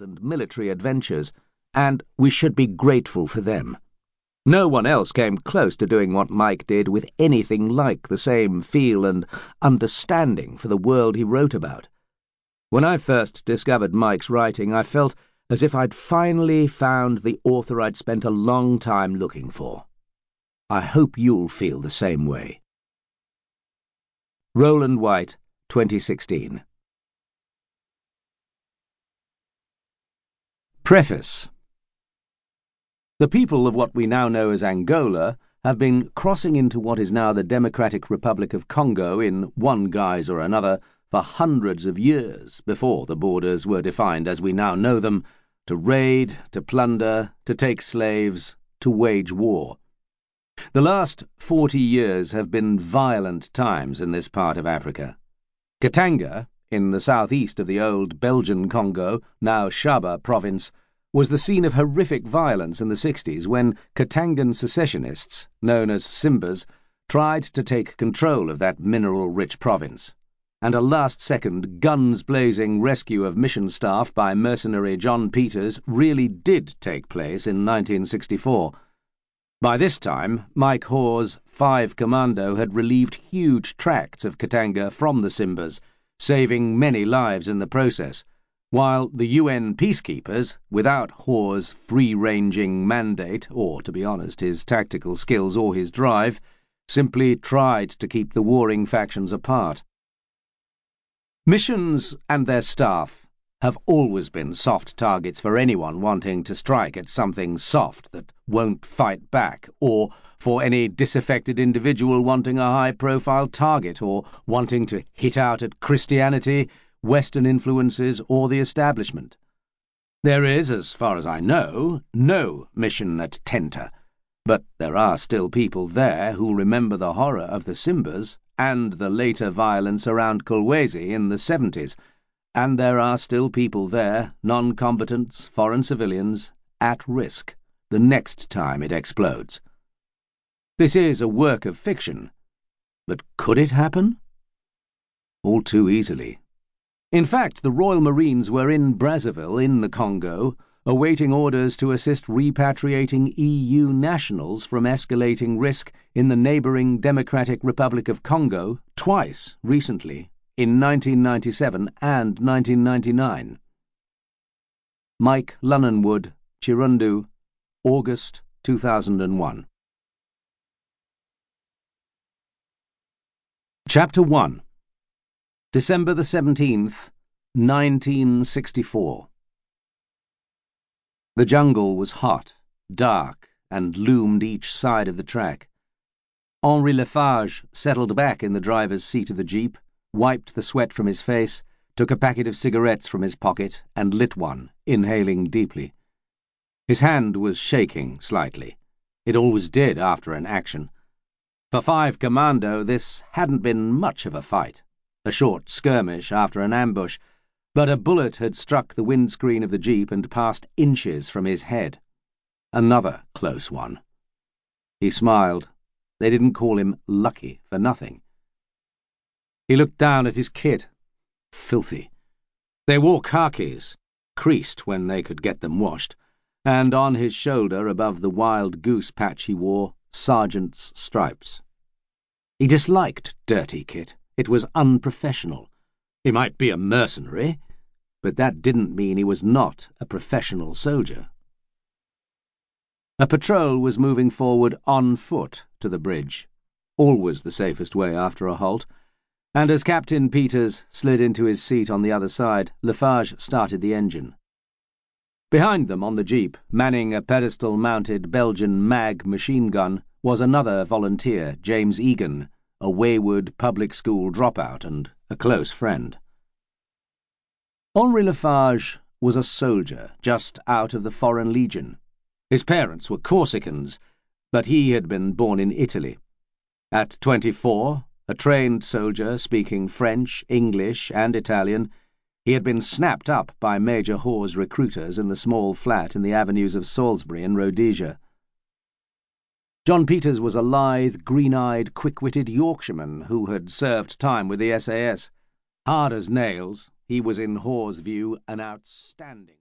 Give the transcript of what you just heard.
and military adventures, and we should be grateful for them. No one else came close to doing what Mike did with anything like the same feel and understanding for the world he wrote about. When I first discovered Mike's writing, I felt as if I'd finally found the author I'd spent a long time looking for. I hope you'll feel the same way. Roland White, 2016. Preface The people of what we now know as Angola have been crossing into what is now the Democratic Republic of Congo in one guise or another for hundreds of years before the borders were defined as we now know them to raid, to plunder, to take slaves, to wage war. The last forty years have been violent times in this part of Africa. Katanga, in the southeast of the old Belgian Congo, now Shaba province, was the scene of horrific violence in the 60s when Katangan secessionists, known as Simbas, tried to take control of that mineral rich province. And a last second, guns blazing rescue of mission staff by mercenary John Peters really did take place in 1964. By this time, Mike Hoare's 5 Commando had relieved huge tracts of Katanga from the Simbas, saving many lives in the process while the UN peacekeepers, without Hoare's free ranging mandate, or, to be honest, his tactical skills or his drive, simply tried to keep the warring factions apart. Missions and their staff have always been soft targets for anyone wanting to strike at something soft that won't fight back, or for any disaffected individual wanting a high profile target or wanting to hit out at Christianity Western influences, or the establishment. There is, as far as I know, no mission at Tenta, but there are still people there who remember the horror of the Simbas and the later violence around Kolwezi in the 70s, and there are still people there, non combatants, foreign civilians, at risk the next time it explodes. This is a work of fiction, but could it happen? All too easily. In fact, the Royal Marines were in Brazzaville, in the Congo, awaiting orders to assist repatriating EU nationals from escalating risk in the neighbouring Democratic Republic of Congo twice recently, in 1997 and 1999. Mike Lunnon-Wood, Chirundu, August 2001. Chapter 1 December the 17th, 1964. The jungle was hot, dark, and loomed each side of the track. Henri Lafarge settled back in the driver's seat of the jeep, wiped the sweat from his face, took a packet of cigarettes from his pocket, and lit one, inhaling deeply. His hand was shaking slightly. It always did after an action. For Five Commando, this hadn't been much of a fight a short skirmish after an ambush, but a bullet had struck the windscreen of the jeep and passed inches from his head. Another close one. He smiled. They didn't call him lucky for nothing. He looked down at his kit. Filthy. They wore khakis, creased when they could get them washed, and on his shoulder, above the wild goose patch he wore, sergeant's stripes. He disliked dirty kit. It was unprofessional. He might be a mercenary, but that didn't mean he was not a professional soldier. A patrol was moving forward on foot to the bridge, always the safest way after a halt, and as Captain Peters slid into his seat on the other side, Lafarge started the engine. Behind them on the jeep, manning a pedestal mounted Belgian mag machine gun, was another volunteer, James Egan, a wayward public school dropout and a close friend. Henri Lafarge was a soldier just out of the Foreign Legion. His parents were Corsicans, but he had been born in Italy. At 24, a trained soldier speaking French, English, and Italian, he had been snapped up by Major Hoare's recruiters in the small flat in the avenues of Salisbury and Rhodesia. John Peters was a lithe, green eyed, quick witted Yorkshireman who had served time with the SAS. Hard as nails, he was in Hoare's view an outstanding.